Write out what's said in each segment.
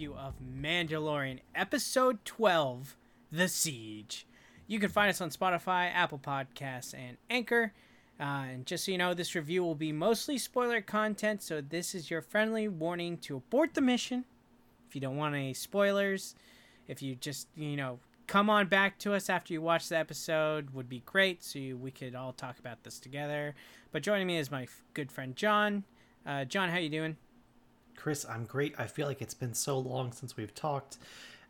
review of Mandalorian Episode 12 The Siege. You can find us on Spotify, Apple Podcasts, and Anchor. Uh, and just so you know, this review will be mostly spoiler content, so this is your friendly warning to abort the mission if you don't want any spoilers. If you just, you know, come on back to us after you watch the episode, would be great, so you, we could all talk about this together. But joining me is my f- good friend John. Uh, John, how you doing? Chris, I'm great. I feel like it's been so long since we've talked.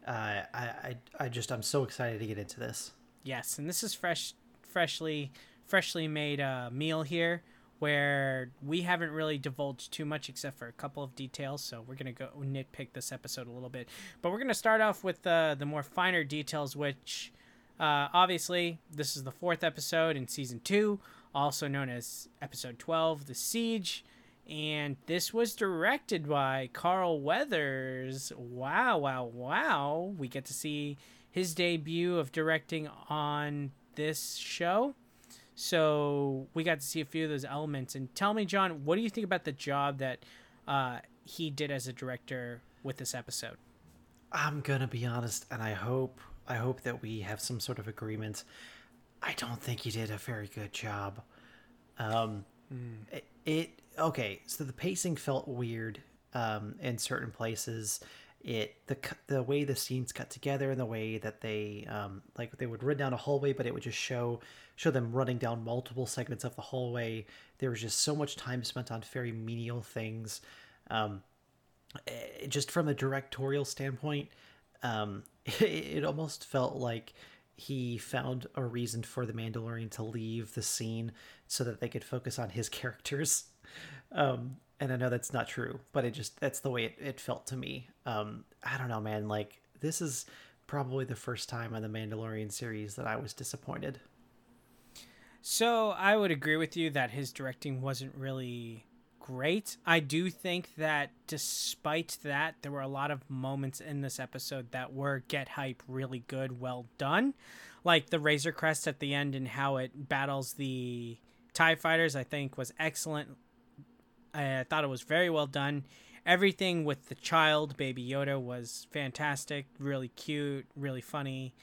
Uh, I, I, I just, I'm so excited to get into this. Yes, and this is fresh, freshly, freshly made uh, meal here, where we haven't really divulged too much except for a couple of details. So we're gonna go nitpick this episode a little bit, but we're gonna start off with uh, the more finer details, which uh, obviously this is the fourth episode in season two, also known as episode twelve, the siege and this was directed by Carl Weathers. Wow, wow, wow. We get to see his debut of directing on this show. So we got to see a few of those elements. And tell me, John, what do you think about the job that uh, he did as a director with this episode? I'm gonna be honest, and I hope I hope that we have some sort of agreement. I don't think he did a very good job. Um, mm. it, it okay. So the pacing felt weird um, in certain places. It the the way the scenes cut together and the way that they um, like they would run down a hallway, but it would just show show them running down multiple segments of the hallway. There was just so much time spent on very menial things. Um, it, just from a directorial standpoint, um, it, it almost felt like he found a reason for the Mandalorian to leave the scene so that they could focus on his characters. Um, and I know that's not true, but it just that's the way it, it felt to me. Um, I don't know, man. Like this is probably the first time on the Mandalorian series that I was disappointed. So I would agree with you that his directing wasn't really great. I do think that despite that, there were a lot of moments in this episode that were get hype really good, well done. Like the Razor Crest at the end and how it battles the TIE fighters, I think was excellent. I thought it was very well done. Everything with the child, Baby Yoda, was fantastic, really cute, really funny.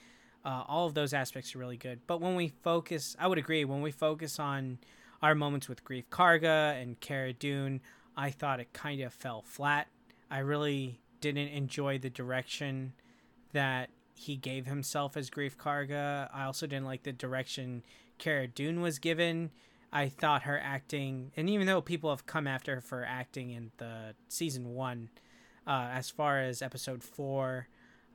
Uh, all of those aspects are really good. But when we focus, I would agree, when we focus on our moments with Greef Karga and Cara Dune, I thought it kind of fell flat. I really didn't enjoy the direction that he gave himself as Greef Karga. I also didn't like the direction Cara Dune was given. I thought her acting, and even though people have come after her for acting in the season one, uh, as far as episode four,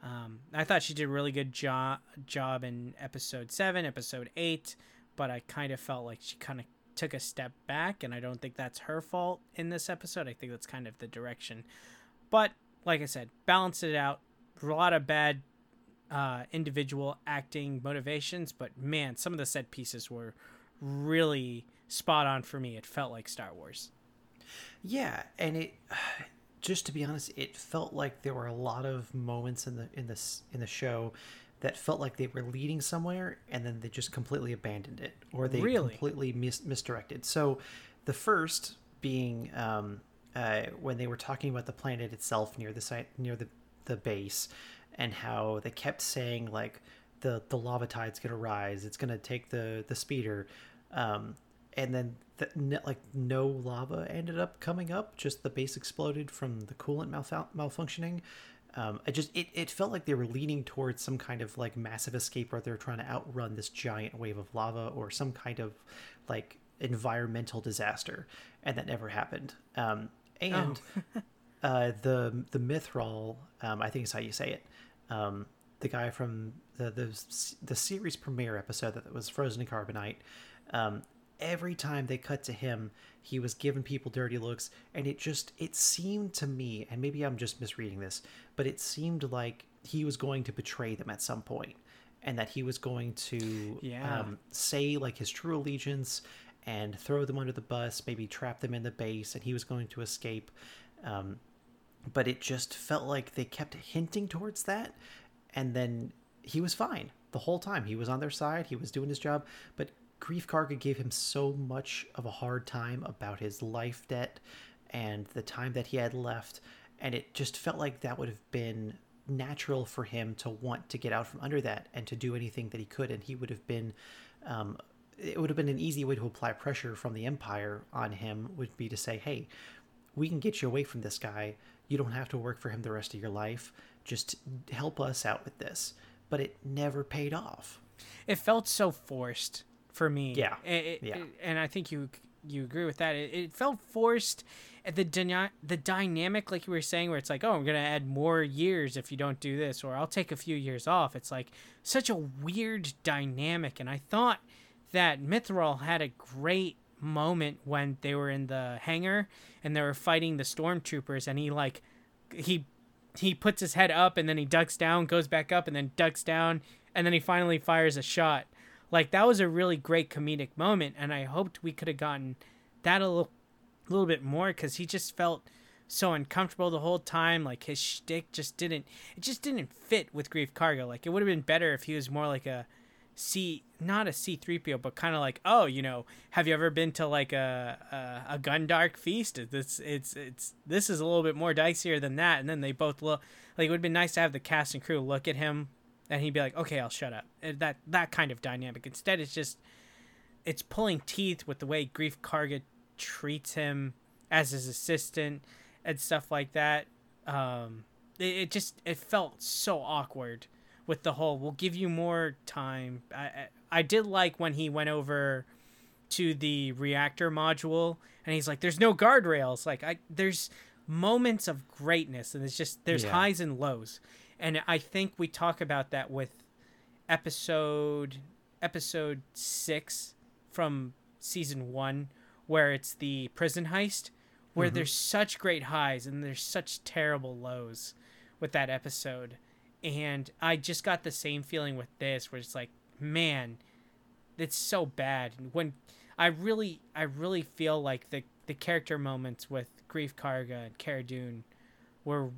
um, I thought she did a really good job job in episode seven, episode eight, but I kind of felt like she kind of took a step back, and I don't think that's her fault in this episode. I think that's kind of the direction. But like I said, balance it out. A lot of bad uh, individual acting motivations, but man, some of the set pieces were really spot on for me. It felt like Star Wars. Yeah, and it just to be honest, it felt like there were a lot of moments in the in this in the show that felt like they were leading somewhere and then they just completely abandoned it or they really? completely mis- misdirected. So the first being um, uh, when they were talking about the planet itself near the site near the the base and how they kept saying like the the lava tide's gonna rise it's gonna take the the speeder um, and then the, like no lava ended up coming up. Just the base exploded from the coolant malf- malfunctioning. Um, I just it, it felt like they were leaning towards some kind of like massive escape where they're trying to outrun this giant wave of lava or some kind of like environmental disaster. And that never happened. Um, and oh. uh, the the Mythrol um, I think is how you say it. Um, the guy from the, the the series premiere episode that was frozen in carbonite um, every time they cut to him he was giving people dirty looks and it just it seemed to me and maybe i'm just misreading this but it seemed like he was going to betray them at some point and that he was going to yeah. um, say like his true allegiance and throw them under the bus maybe trap them in the base and he was going to escape. Um, but it just felt like they kept hinting towards that and then he was fine the whole time. He was on their side. He was doing his job. But Greef Karga gave him so much of a hard time about his life debt and the time that he had left. and it just felt like that would have been natural for him to want to get out from under that and to do anything that he could and he would have been um, it would have been an easy way to apply pressure from the empire on him would be to say hey we can get you away from this guy. You don't have to work for him the rest of your life. Just help us out with this. But it never paid off. It felt so forced for me Yeah. It- Yeah. it- and i think you you agree with that it, it felt forced at the dyna- the dynamic like you were saying where it's like oh i'm gonna add more years if you don't do this or i'll take a few years off it's like such a weird dynamic and i thought that Mythrol had a great moment when they were in the hangar and they were fighting the stormtroopers and he like he he puts his head up and then he ducks down goes back up and then ducks down and then he finally fires a shot like that was a really great comedic moment and i hoped we could have gotten that a little, little bit more because he just felt so uncomfortable the whole time like his shtick just didn't it just didn't fit with Greef Karga. Like it would have been better if he was more like a C not a C3PO but kind of like oh you know have you ever been to like a a, a Gundark feast? This it's it's this is a little bit more dicier than that and then they both look like it would have been nice to have the cast and crew look at him and he'd be like okay I'll shut up. That that kind of dynamic. Instead it's just it's pulling teeth with the way Greef Karga treats him as his assistant and stuff like that. Um it, it just it felt so awkward with the whole we'll give you more time. I, I i did like when he went over to the reactor module and he's like there's no guardrails. Like i there's moments of greatness and it's just there's Yeah. highs and lows and i think we talk about that with episode episode 6 from season 1 where it's the prison heist where mm-hmm. there's such great highs and there's such terrible lows with that episode. And i just got the same feeling with this where it's like man it's so bad. And when i really i really feel like the the character moments with Greef Karga and Cara Dune were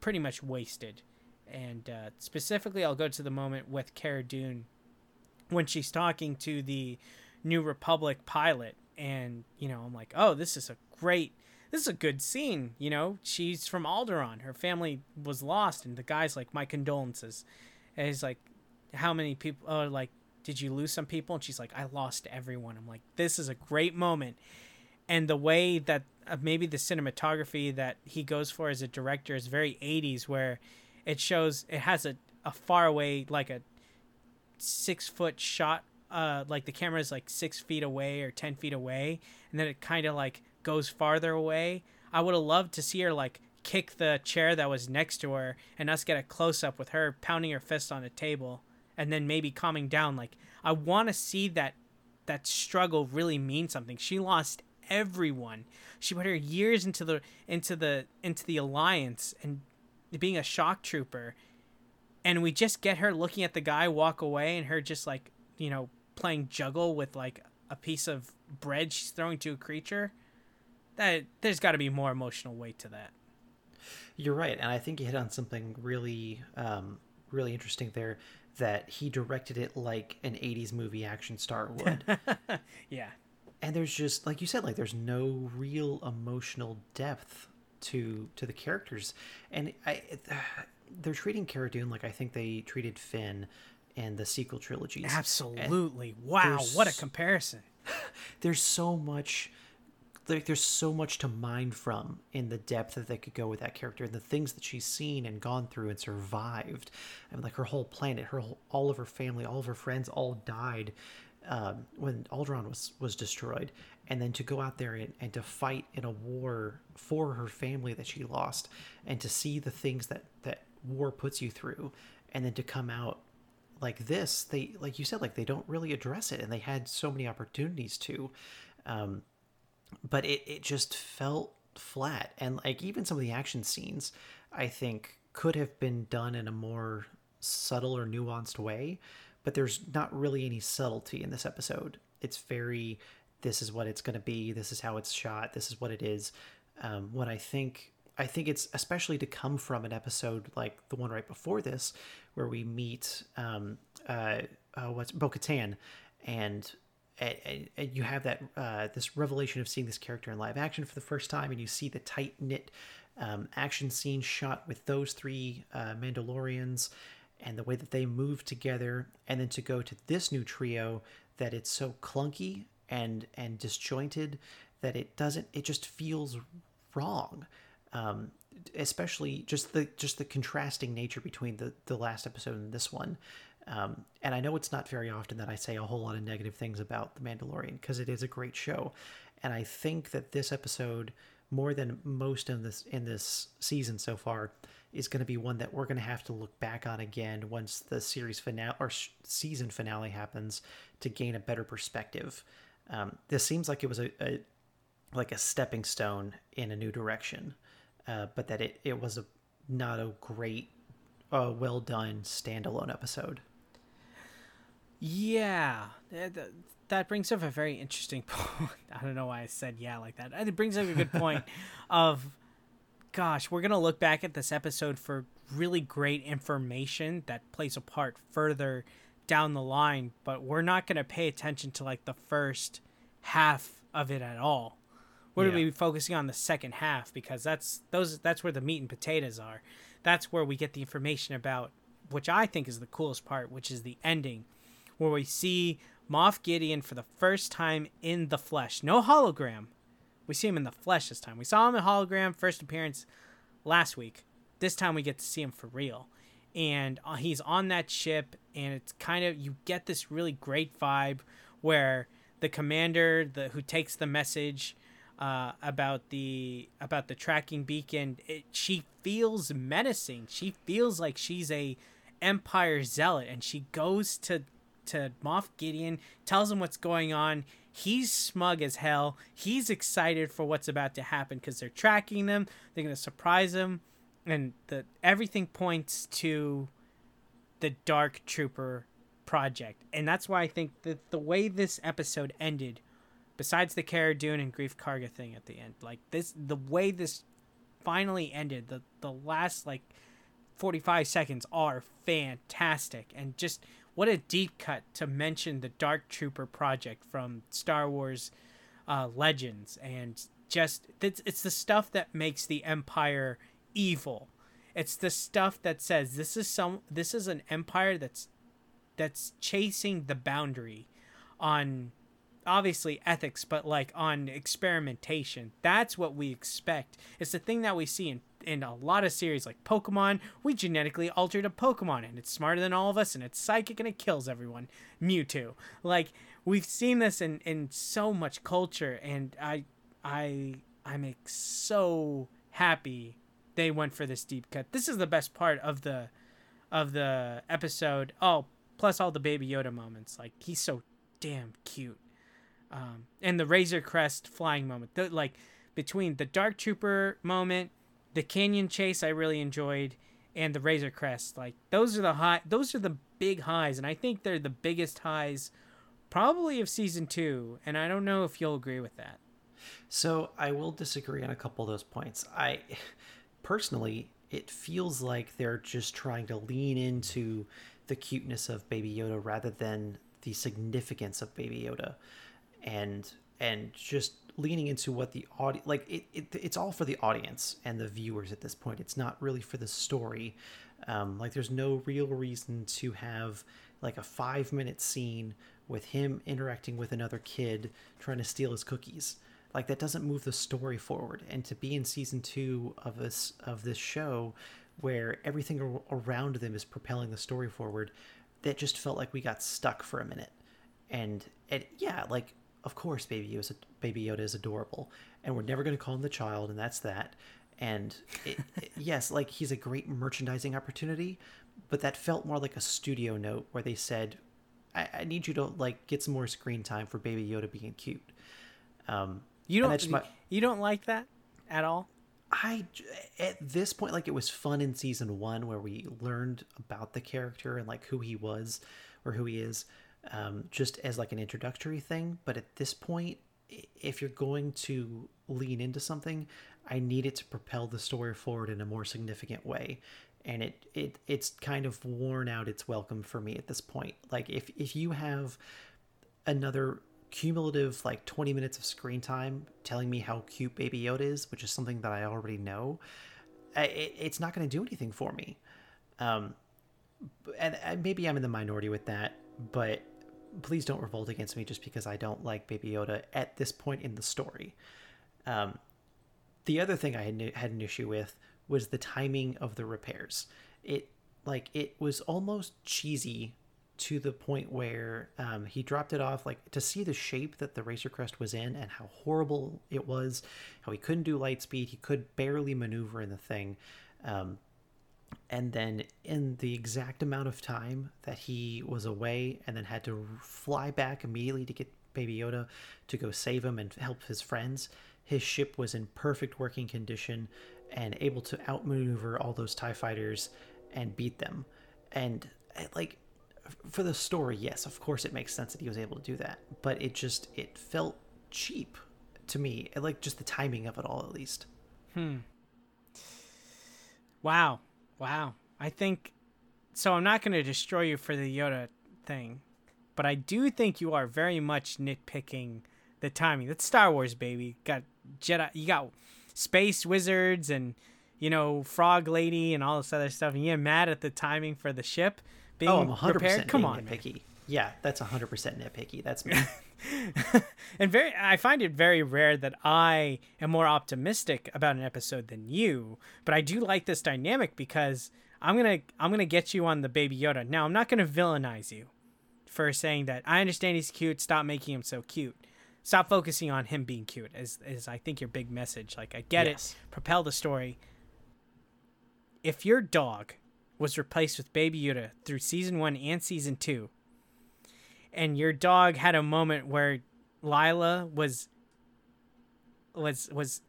pretty much wasted and uh, specifically i'll go to the moment with Cara Dune when she's talking to the new republic pilot and you know i'm like oh this is a great this is a good scene you know? She's from Alderaan her family was lost and the guy's like my condolences. And he's like how many people oh like did you lose some people? And she's like i lost everyone. I'm like this is a great moment. And the way that uh, maybe the cinematography that he goes for as a director is very 80s where it shows it has a, a far away like a six foot shot uh like the camera is like six feet away or ten feet away and then it kind of like goes farther away. I would have loved to see her like kick the chair that was next to her and us get a close up with her pounding her fist on a table and then maybe calming down. Like i want to see that that struggle really mean something. She lost everyone. She put her years into the into the into the alliance and being a shock trooper and we just get her looking at the guy walk away and her just like you know playing juggle with like a piece of bread she's throwing to a creature that there's got to be more emotional weight to that You're right, and I think you hit on something really, um, really interesting there. That he directed it like an '80s movie action star would, yeah and there's just like you said, like there's no real emotional depth to to the characters, and I, they're treating Cara Dune like I think they treated Finn in the sequel trilogies. absolutely. Wow what a comparison. there's so much like there's so much to mine from in the depth that they could go with that character and the things that she's seen and gone through and survived. I mean, like her whole planet her whole, all of her family all of her friends all died um, when Alderaan was was destroyed and then to go out there and, and to fight in a war for her family that she lost and to see the things that that war puts you through and then to come out like this they like you said like they don't really address it and they had so many opportunities to um but it, it just felt flat. And like even some of the action scenes i think could have been done in a more subtle or nuanced way but there's not really any subtlety in this episode. It's very this is what it's going to be this is how it's shot this is what it is. Um, what i think i think it's especially to come from an episode like the one right before this where we meet um, uh, uh, what's Bo-Katan. And and, and you have that uh, this revelation of seeing this character in live action for the first time, and you see the tight knit um, action scene shot with those three uh, Mandalorians and the way that they move together, and then to go to this new trio that it's so clunky and and disjointed that it doesn't it just feels wrong. Um, especially just the just the contrasting nature between the the last episode and this one. Um, and I know it's not very often that I say a whole lot of negative things about The Mandalorian because it is a great show, and I think that this episode, more than most in this in this season so far, is going to be one that we're going to have to look back on again once the series finale or season finale happens to gain a better perspective. Um, this seems like it was a, a like a stepping stone in a new direction, uh, but that it, it was a not a great, uh, well done standalone episode. Yeah, that brings up a very interesting point. I don't know why I said yeah like that. It brings up a good point of, gosh, we're gonna look back at this episode for really great information that plays a part further down the line, but we're not gonna pay attention to like the first half of it at all. We're yeah. gonna be focusing on the second half because that's those that's where the meat and potatoes are. That's where we get the information about which I think is the coolest part, which is the ending, where we see Moff Gideon for the first time in the flesh. No hologram. We see him in the flesh this time. We saw him in hologram first appearance last week. This time we get to see him for real. And uh, he's on that ship and it's kind of you get this really great vibe where the commander the who takes the message uh, about the about the tracking beacon it, she feels menacing she feels like she's a empire zealot and she goes to to Moff Gideon, tells him what's going on. He's smug as hell. He's excited for what's about to happen because they're tracking them. They're gonna surprise him, and the everything points to the Dark Trooper project, and that's why I think that the way this episode ended, besides the Cara Dune and Greef Karga thing at the end, like this, the way this finally ended, the the last like 45 seconds are fantastic. And just what a deep cut to mention the Dark Trooper project from Star Wars uh, Legends, and just it's, it's the stuff that makes the Empire evil. It's the stuff that says this is some this is an empire that's that's chasing the boundary on obviously ethics but like on experimentation that's what we expect it's the thing that we see in in a lot of series like Pokemon, we genetically altered a Pokemon and it's smarter than all of us and it's psychic and it kills everyone. Mewtwo. Like we've seen this in in so much culture and I I I'm so happy they went for this deep cut. This is the best part of the of the episode. Oh, plus all the baby Yoda moments. Like he's so damn cute. Um, and the Razor Crest flying moment. The, like between the Dark Trooper moment the canyon chase I really enjoyed, and the Razor Crest. Like those are the high. Those are the big highs, and I think they're the biggest highs, probably of season two. And I don't know if you'll agree with that. So I will disagree on a couple of those points. I personally, it feels like they're just trying to lean into the cuteness of Baby Yoda rather than the significance of Baby Yoda, and and just leaning into what the audience like it, it, it's all for the audience and the viewers at this point. It's not really for the story. Um, like there's no real reason to have like a five minute scene with him interacting with another kid trying to steal his cookies like that doesn't move the story forward. And to be in season two of this of this show where everything around them is propelling the story forward that just felt like we got stuck for a minute. And it yeah like of course baby yoda is, baby yoda is adorable and we're never going to call him the child and that's that. And it, it, yes like he's a great merchandising opportunity but that felt more like a studio note where they said I, I need you to like get some more screen time for baby yoda being cute. Um you don't my, you don't like that at all I at this point like it was fun in season 1 where we learned about the character and like who he was or who he is um, just as like an introductory thing. But at this point, if you're going to lean into something, I need it to propel the story forward in a more significant way. And it, it it's kind of worn out its welcome for me at this point. Like if if you have another cumulative like 20 minutes of screen time telling me how cute Baby Yoda is, which is something that I already know, it, it's not going to do anything for me. Um, and, and maybe I'm in the minority with that, but please don't revolt against me just because I don't like Baby Yoda at this point in the story. Um, the other thing I had, had an issue with was the timing of the repairs. It like it was almost cheesy to the point where um, he dropped it off like to see the shape that the Razor Crest was in and how horrible it was how he couldn't do light speed he could barely maneuver in the thing um, and then in the exact amount of time that he was away and then had to fly back immediately to get baby yoda to go save him and help his friends his ship was in perfect working condition and able to outmaneuver all those tie fighters and beat them. And like for the story, yes, of course it makes sense that he was able to do that, but it just it felt cheap to me, like just the timing of it all at least. Hmm. Wow. Wow. I think so I'm not going to destroy you for the Yoda thing, but I do think you are very much nitpicking the timing. That's Star Wars, baby. Got Jedi, you got space wizards and you know Frog Lady and all this other stuff, and you're mad at the timing for the ship being oh, I'm 100% prepared. Come on, nitpicky. Man. Yeah, that's 100% nitpicky. That's me. and very I find it very rare that I am more optimistic about an episode than you, but I do like this dynamic because I'm going to I'm to get you on the baby Yoda. Now, I'm not going to villainize you for saying that I understand he's cute, stop making him so cute. Stop focusing on him being cute is is I think your big message. Like I get yes. it. Propel the story. If your dog was replaced with Baby Yoda through season one and season two. And your dog had a moment where Lila was was was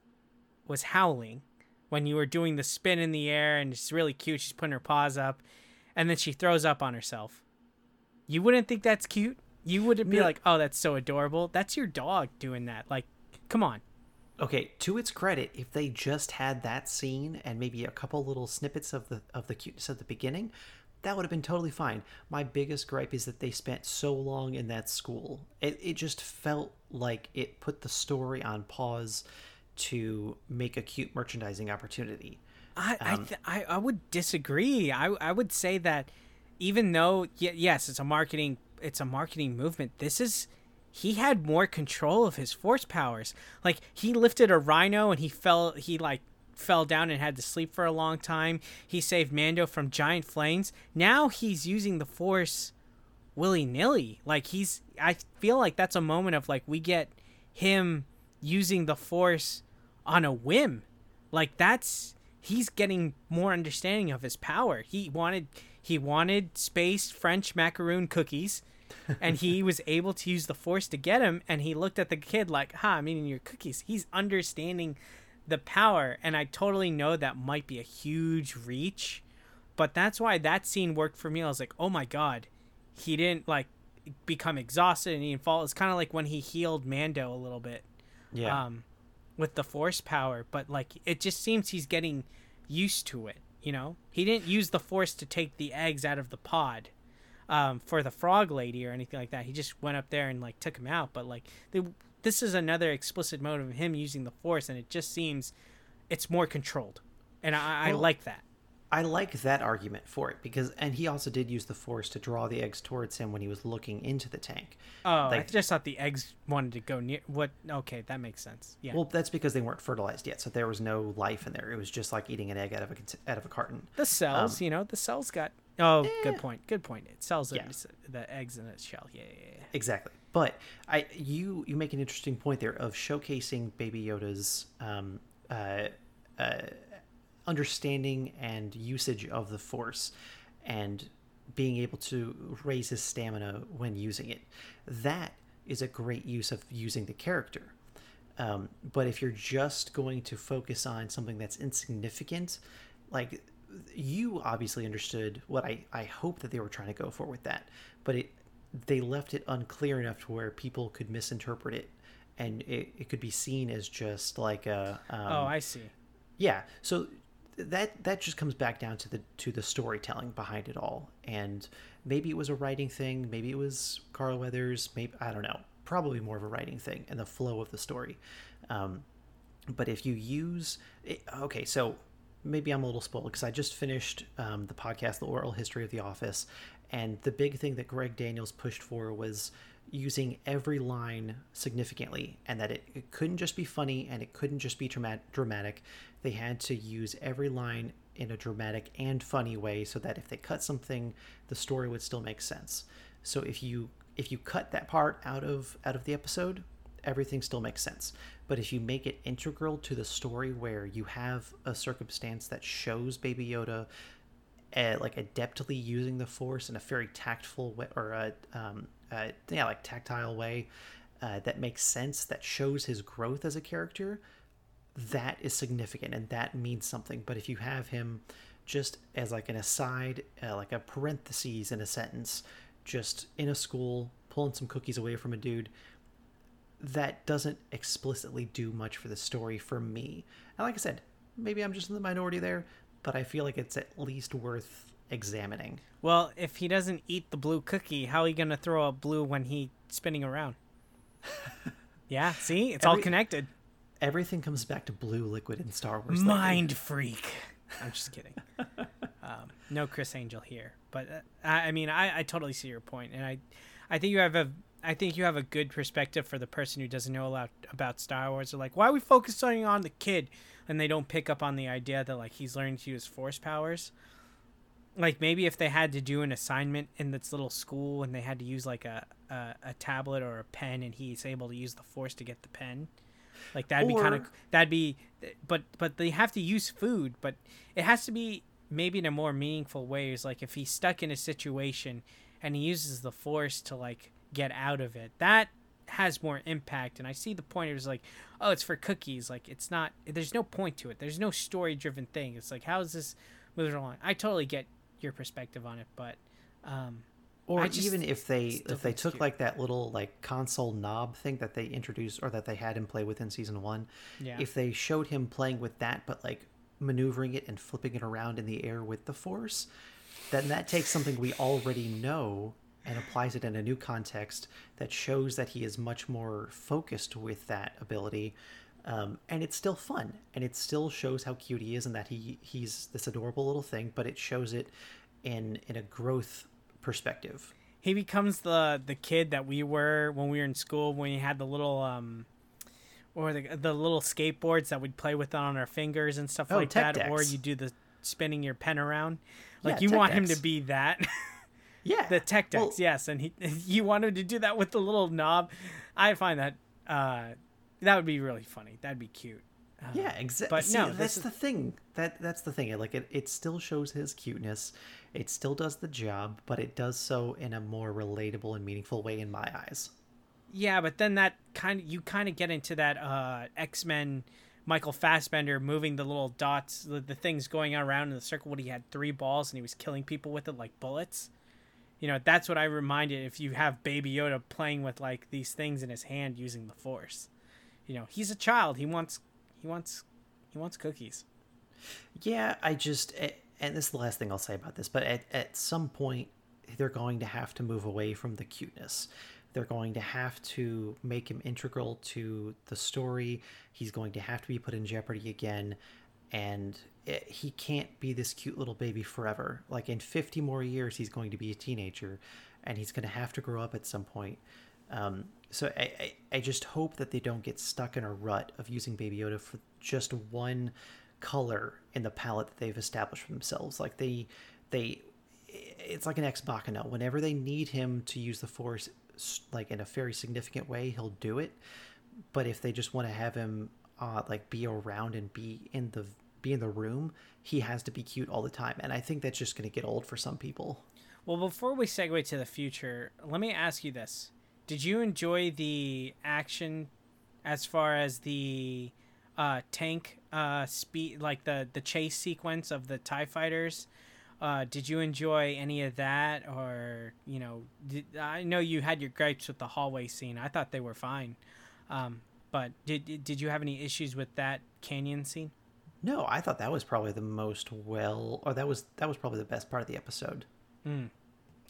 was howling when you were doing the spin in the air and it's really cute. She's putting her paws up and then she throws up on herself. You wouldn't think that's cute? You wouldn't be no. like, "Oh, that's so adorable." That's your dog doing that. Like, come on okay to its credit if they just had that scene and maybe a couple little snippets of the of the cuteness at the beginning that would have been totally fine. My biggest gripe is that they spent so long in that school. It, it just felt like it put the story on pause to make a cute merchandising opportunity. I um, I, th- I, I would disagree. I i would say that even though y- yes it's a marketing it's a marketing movement this is he had more control of his force powers. Like he lifted a rhino and he fell he like fell down and had to sleep for a long time. He saved Mando from giant flames. Now he's using the force willy-nilly. Like he's I feel like that's a moment of like we get him using the force on a whim. Like that's he's getting more understanding of his power. He wanted he wanted space French macaroon cookies and he was able to use the force to get him and he looked at the kid like ha i'm eating your cookies. He's understanding the power and i totally know that might be a huge reach but that's why that scene worked for me. I was like oh my god. He didn't like become exhausted and he didn't fall. It's kind of like when he healed mando a little bit yeah. um with the force power but like it just seems he's getting used to it you know? He didn't use the force to take the eggs out of the pod um, for the frog lady or anything like that. He just went up there and like took him out. But like they, this is another explicit mode of him using the force, and it just seems it's more controlled, and I, well, I like that. I like that argument for it because, and he also did use the force to draw the eggs towards him when he was looking into the tank. Oh, like, I just thought the eggs wanted to go near. What? Okay, that makes sense. Yeah. Well, that's because they weren't fertilized yet, so there was no life in there. It was just like eating an egg out of a out of a carton. The cells, um, you know, the cells got Oh, eh. good point. Good point. It sells yeah. the eggs in its shell. Yeah, yeah, yeah, Exactly. But I, you, you make an interesting point there of showcasing Baby Yoda's um, uh, uh, understanding and usage of the Force, and being able to raise his stamina when using it. That is a great use of using the character. Um, but if you're just going to focus on something that's insignificant, like you obviously understood what I, I hope that they were trying to go for with that, but it they left it unclear enough to where people could misinterpret it and it, it could be seen as just like a um, oh I see yeah so that that just comes back down to the to the storytelling behind it all and maybe it was a writing thing maybe it was Carl Weathers maybe I don't know probably more of a writing thing and the flow of the story. Um, but if you use it, okay, so maybe I'm a little spoiled because I just finished um, the podcast, The Oral History of the Office, and the big thing that Greg Daniels pushed for was using every line significantly and that it, it couldn't just be funny and it couldn't just be dramatic. They had to use every line in a dramatic and funny way so that if they cut something, the story would still make sense. So if you if you cut that part out of out of the episode, everything still makes sense. But if you make it integral to the story where you have a circumstance that shows Baby Yoda uh, like adeptly using the Force in a very tactful way, or a um, uh, yeah, like tactile way uh, that makes sense, that shows his growth as a character, that is significant and that means something. But if you have him just as like an aside, uh, like a parentheses in a sentence, just in a school pulling some cookies away from a dude, that doesn't explicitly do much for the story for me. And like I said, maybe I'm just in the minority there, but I feel like it's at least worth examining. Well, if he doesn't eat the blue cookie, how are you gonna throw a blue when he's spinning around? yeah, see, it's Every, all connected. Everything comes back to blue liquid in Star Wars. Mind freak. I'm just kidding. um, no Criss Angel here, but uh, I, I, mean, I, I totally see your point, and I, I think you have a, I think you have a good perspective for the person who doesn't know a lot about Star Wars. They're like, why are we focusing on the kid, and they don't pick up on the idea that like he's learning to use Force powers like maybe if they had to do an assignment in this little school and they had to use like a, a, a tablet or a pen and he's able to use the force to get the pen like that'd or, be kind of that'd be but but they have to use food but it has to be maybe in a more meaningful way is like if he's stuck in a situation and he uses the force to like get out of it. That has more impact and i see the point it was like oh it's for cookies. Like it's not there's no point to it. There's no story driven thing. It's like how is this moving along? I totally get your perspective on it, but um, or even if they if they took cute. like that little like console knob thing that they introduced or that they had him play with in season one, yeah. if they showed him playing with that, but like maneuvering it and flipping it around in the air with the force, then that takes something we already know and applies it in a new context that shows that he is much more focused with that ability um, and it's still fun, and it still shows how cute he is, and that he he's this adorable little thing. But it shows it in in a growth perspective. He becomes the the kid that we were when we were in school when we had the little um, or the the little skateboards that we'd play with on our fingers and stuff oh, like that, decks. or you do the spinning your pen around. Like yeah, you want decks. him to be that. yeah, the tech decks, well, yes, and he you wanted to do that with the little knob. I find that uh, that would be really funny. That'd be cute. Uh, yeah, exactly. But See, no, that's is... the thing. That that's the thing. Like it, it still shows his cuteness. It still does the job, but it does so in a more relatable and meaningful way in my eyes. Yeah, but then that kind of you kind of get into that uh, X Men Michael Fassbender moving the little dots, the, the things going around in the circle when he had three balls and he was killing people with it like bullets. You know, that's what I reminded if you have Baby Yoda playing with like these things in his hand using the Force. You know he's a child. He wants he wants he wants cookies. Yeah i just and this is the last thing i'll say about this but at, at some point they're going to have to move away from the cuteness. They're going to have to make him integral to the story. He's going to have to be put in jeopardy again and it, he can't be this cute little baby forever like in 50 more years he's going to be a teenager and he's going to have to grow up at some point um, so I, I, I just hope that they don't get stuck in a rut of using Baby Yoda for just one color in the palette that they've established for themselves. Like they they it's like an ex machina. Whenever they need him to use the force like in a very significant way, he'll do it. But if they just want to have him uh, like be around and be in the be in the room, he has to be cute all the time. And I think that's just going to get old for some people. Well, before we segue to the future, let me ask you this did you enjoy the action as far as the uh, tank uh, speed, like the the chase sequence of the Tie fighters? Uh, did you enjoy any of that, or you know, did, I know you had your gripes with the hallway scene. I thought they were fine, um, but did did you have any issues with that canyon scene? No, I thought that was probably the most well, or that was that was probably the best part of the episode. Mm.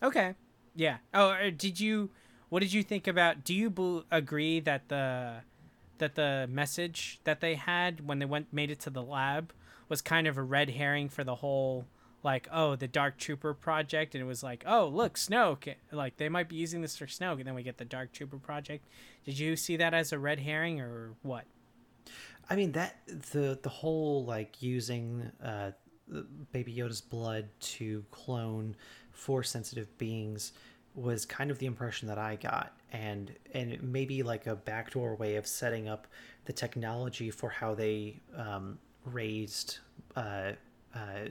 Okay, yeah. Oh, did you? what did you think about? Do you b- agree that the that the message that they had when they went made it to the lab was kind of a red herring for the whole like oh the dark trooper project and it was like oh look snoke like they might be using this for snoke and then we get the dark trooper project did you see that as a red herring or what i mean that the the whole like using uh baby yoda's blood to clone force sensitive beings was kind of the impression that i got. And and maybe like a backdoor way of setting up the technology for how they um, raised uh, uh,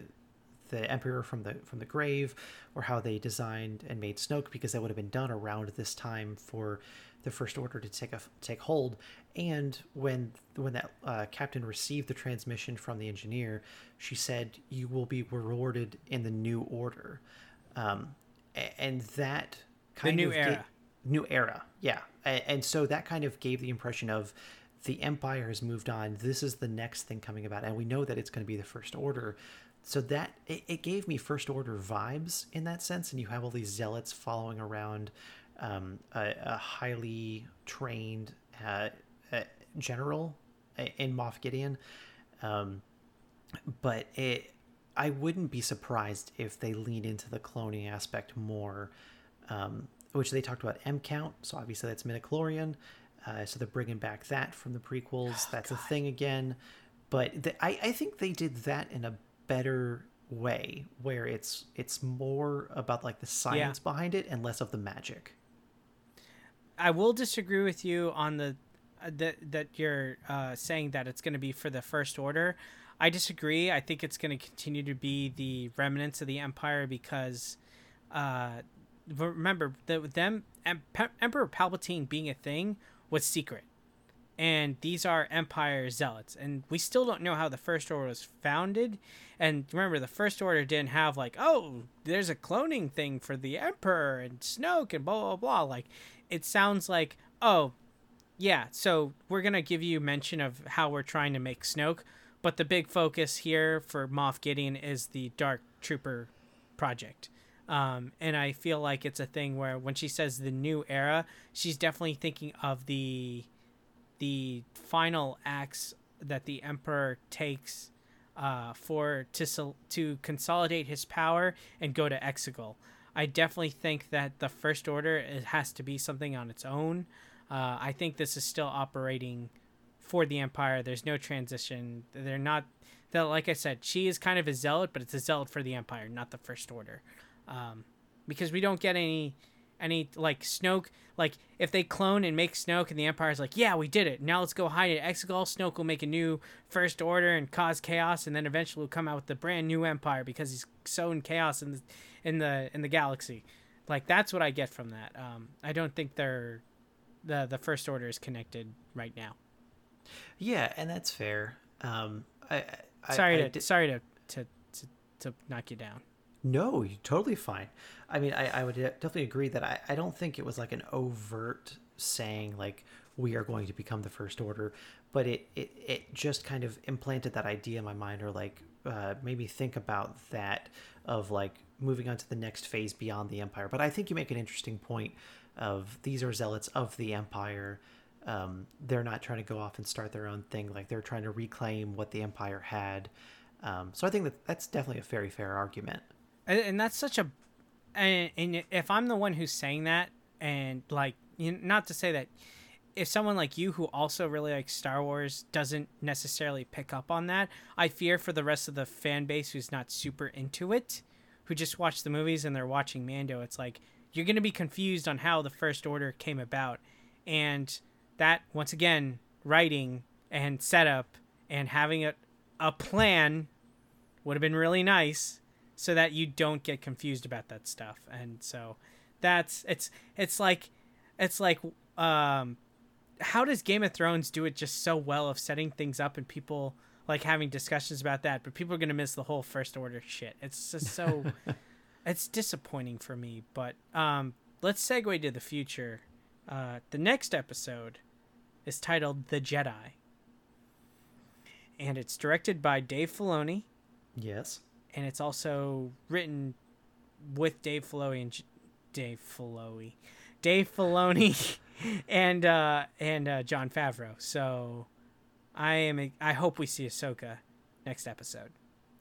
the emperor from the from the grave or how they designed and made Snoke because that would have been done around this time for the first order to take a take hold and when when that uh, captain received the transmission from the engineer she said you will be rewarded in the new order. Um, and that kind the new of era. Get, new era yeah. And, and so that kind of gave the impression of the empire has moved on. This is the next thing coming about and we know that it's going to be the first order. So that it, it, gave me first order vibes in that sense and you have all these zealots following around um, a, a, highly trained uh, general in moff gideon um, but it i wouldn't be surprised if they lean into the cloning aspect more um, which they talked about m count so obviously that's midichlorian uh, so they're bringing back that from the prequels oh, that's God. a thing again but the, I, I think they did that in a better way where it's it's more about like the science yeah. behind it and less of the magic. I will disagree with you on the that that you're uh, saying that it's going to be for the first order. I disagree. I think it's going to continue to be the remnants of the empire because uh, remember the them Emperor Palpatine being a thing was secret and these are empire zealots and we still don't know how the first order was founded and remember the first order didn't have like oh there's a cloning thing for the emperor and snoke and blah blah blah like it sounds like oh yeah so we're gonna give you mention of how we're trying to make snoke but the big focus here for moff gideon is the dark trooper project um, and i feel like it's a thing where when she says the new era she's definitely thinking of the the final acts that the emperor takes uh, for to to consolidate his power and go to Exegol. I definitely think that the First Order it has to be something on its own. Uh, I think this is still operating for the Empire. There's no transition. They're not. That like I said, she is kind of a zealot, but it's a zealot for the Empire, not the First Order, um, because we don't get any any like Snoke. Like if they clone and make Snoke, and the Empire's like, yeah, we did it. Now let's go hide at Exegol. Snoke will make a new First Order and cause chaos, and then eventually will come out with the brand new Empire because he's sown chaos in the in the in the galaxy. Like that's what I get from that. Um, I don't think they're the the First Order is connected right now. Yeah, and that's fair. Um, I, I sorry I, to sorry to, to to to knock you down. No, you're totally fine. I mean, I, I would definitely agree that I, I don't think it was like an overt saying like we are going to become the first order, but it, it, it just kind of implanted that idea in my mind or like uh, made me think about that of like moving on to the next phase beyond the empire. But I think you make an interesting point of these are zealots of the empire. Um, they're not trying to go off and start their own thing. Like they're trying to reclaim what the empire had. Um, so I think that that's definitely a very fair argument and, that's such a and, and, if i'm the one who's saying that and like you not to say that if someone like you who also really likes star wars doesn't necessarily pick up on that i fear for the rest of the fan base who's not super into it who just watch the movies and they're watching mando it's like you're going to be confused on how the first order came about and that once again writing and setup and having a, a plan would have been really nice so that you don't get confused about that stuff. And so that's it's it's like it's like um how does Game of Thrones do it just so well of setting things up and people like having discussions about that, but people are gonna miss the whole first order shit. It's just so it's disappointing for me. But um let's segue to the future. Uh the next episode is titled The Jedi. And it's directed by Dave Filoni. Yes and it's also written with Dave Filoni and J- Dave Filoni, Dave Filoni and uh, and uh, Jon Favreau. So I am. I hope we see Ahsoka next episode.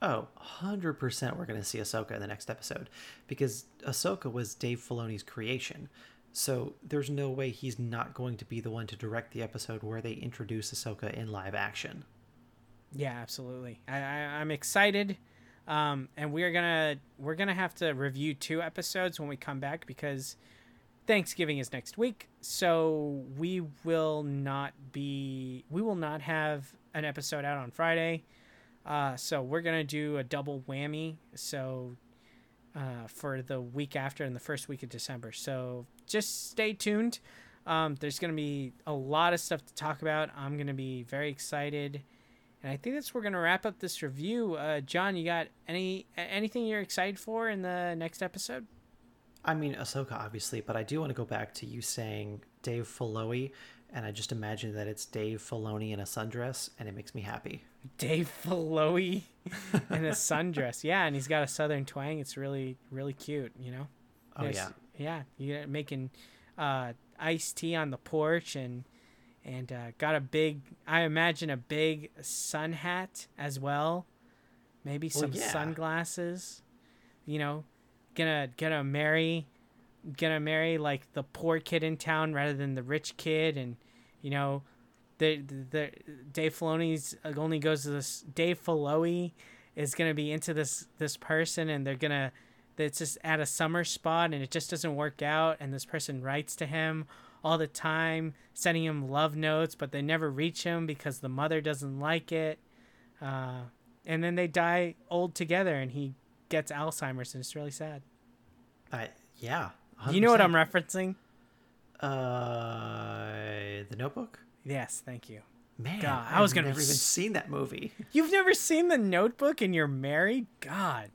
Oh, 100% we're going to see Ahsoka in the next episode because Ahsoka was Dave Filoni's creation. So there's no way he's not going to be the one to direct the episode where they introduce Ahsoka in live action. Yeah, absolutely. I, I I'm excited. Um, and we're gonna we're gonna have to review two episodes when we come back because Thanksgiving is next week, so we will not be we will not have an episode out on Friday. Uh, so we're gonna do a double whammy. So uh, for the week after and the first week of December. So just stay tuned. Um, there's gonna be a lot of stuff to talk about. I'm gonna be very excited, and I think that's we're gonna wrap up this review. Uh, John, you got any anything you're excited for in the next episode? I mean Ahsoka, obviously, but I do want to go back to you saying Dave Filoni, and I just imagine that it's Dave Filoni in a sundress, and it makes me happy. Dave Filoni in a sundress, yeah, and he's got a southern twang. It's really, really cute, you know. Oh There's- yeah, yeah. You're making uh, iced tea on the porch, and and uh, got a big. I imagine a big sun hat as well. Maybe Well, some yeah. sunglasses. You know, gonna gonna marry, gonna marry like the poor kid in town rather than the rich kid, and you know, the the, the Dave Filoni's only goes to this. Dave Filoni is gonna be into this this person, and they're gonna it's just at a summer spot and it just doesn't work out and this person writes to him all the time sending him love notes but they never reach him because the mother doesn't like it uh, and then they die old together and he gets alzheimer's and it's really sad I yeah. You know what i'm referencing Uh, the Notebook. yes thank you Man, God, I I've was gonna never be even seen that movie. you've never seen the notebook and you're married god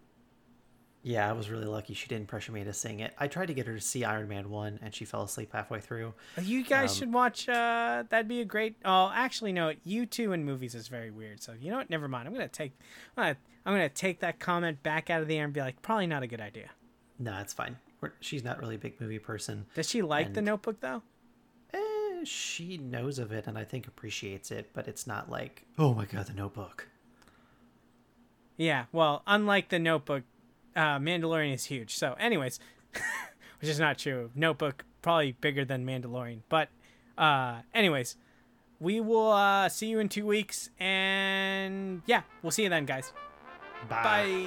Yeah, I was really lucky she didn't pressure me to sing it. I tried to get her to see Iron Man 1 and she fell asleep halfway through. you guys Um, should watch uh that'd be a great oh actually no you two in movies is very weird so you know what never mind i'm gonna take i'm gonna, I'm gonna take that comment back out of the air and be like probably not a good idea No, it's fine. She's not really a big movie person. does she like the notebook though Eh, she knows of it and I think appreciates it, but it's not like, oh my god, the Notebook. yeah well unlike the notebook uh mandalorian is huge so anyways which is not true notebook probably bigger than mandalorian but uh anyways we will uh see you in two weeks and yeah we'll see you then guys bye.